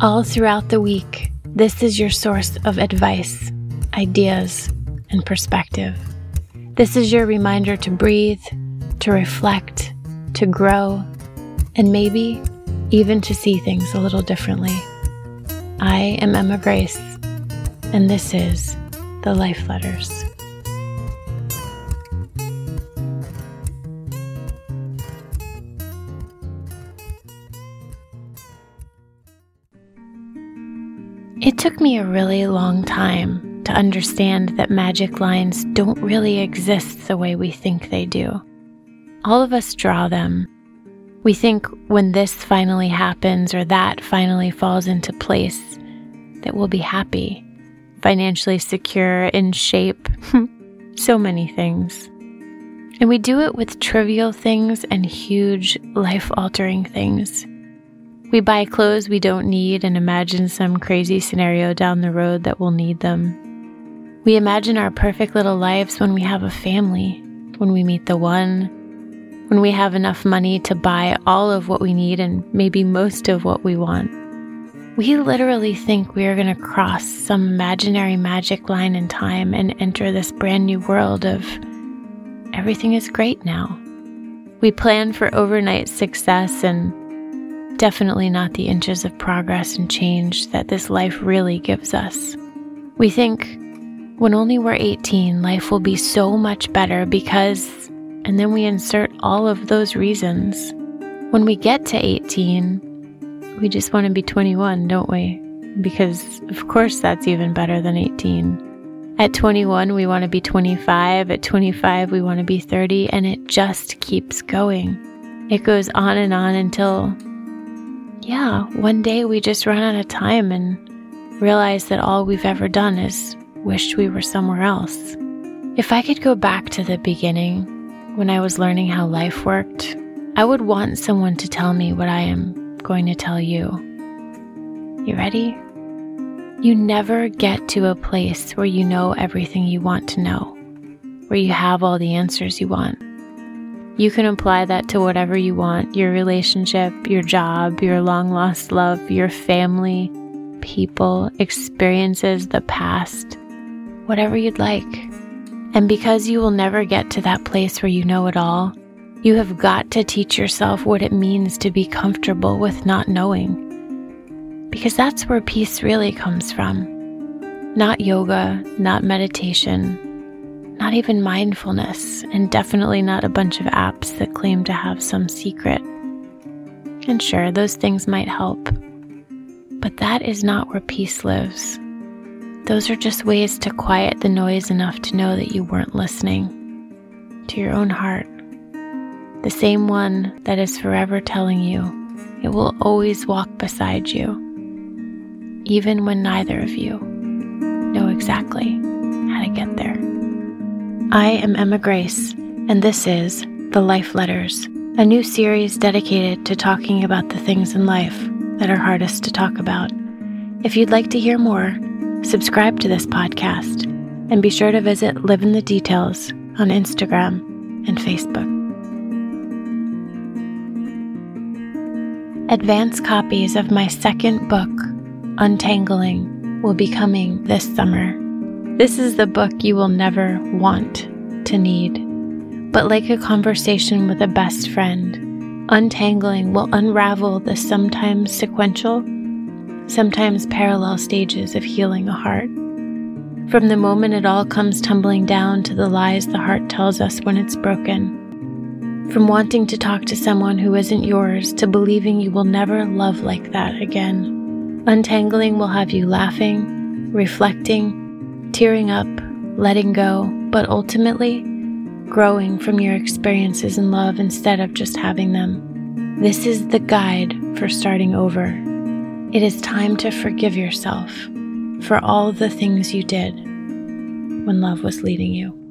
All throughout the week, this is your source of advice, ideas, and perspective. This is your reminder to breathe, to reflect, to grow, and maybe even to see things a little differently. I am Emma Grace, and this is The Life Letters. It took me a really long time to understand that magic lines don't really exist the way we think they do. All of us draw them. We think when this finally happens or that finally falls into place, that we'll be happy, financially secure, in shape, so many things. And we do it with trivial things and huge life altering things. We buy clothes we don't need and imagine some crazy scenario down the road that we'll need them. We imagine our perfect little lives when we have a family, when we meet the one, when we have enough money to buy all of what we need and maybe most of what we want. We literally think we are going to cross some imaginary magic line in time and enter this brand new world of everything is great now. We plan for overnight success and definitely not the inches of progress and change that this life really gives us. We think when only we're 18, life will be so much better because, and then we insert all of those reasons. When we get to 18, we just want to be 21, don't we? Because, of course, that's even better than 18. At 21, we want to be 25. At 25, we want to be 30. And it just keeps going. It goes on and on until yeah, one day we just run out of time and realize that all we've ever done is wished we were somewhere else. If I could go back to the beginning, when I was learning how life worked, I would want someone to tell me what I am going to tell you. You ready? You never get to a place where you know everything you want to know, where you have all the answers you want. You can apply that to whatever you want your relationship, your job, your long lost love, your family, people, experiences, the past, whatever you'd like. And because you will never get to that place where you know it all, you have got to teach yourself what it means to be comfortable with not knowing. Because that's where peace really comes from. Not yoga, not meditation, not even mindfulness, and definitely not a bunch of apps that claim to have some secret. And sure, those things might help, but that is not where peace lives. Those are just ways to quiet the noise enough to know that you weren't listening to your own heart. The same one that is forever telling you it will always walk beside you, even when neither of you know exactly how to get there. I am Emma Grace, and this is The Life Letters, a new series dedicated to talking about the things in life that are hardest to talk about. If you'd like to hear more, subscribe to this podcast and be sure to visit Live in the Details on Instagram and Facebook. Advance copies of my second book, Untangling, will be coming this summer. This is the book you will never want to need. But like a conversation with a best friend, untangling will unravel the sometimes sequential, sometimes parallel stages of healing a heart. From the moment it all comes tumbling down to the lies the heart tells us when it's broken. From wanting to talk to someone who isn't yours to believing you will never love like that again. Untangling will have you laughing, reflecting, tearing up, letting go, but ultimately growing from your experiences in love instead of just having them. This is the guide for starting over. It is time to forgive yourself for all the things you did when love was leading you.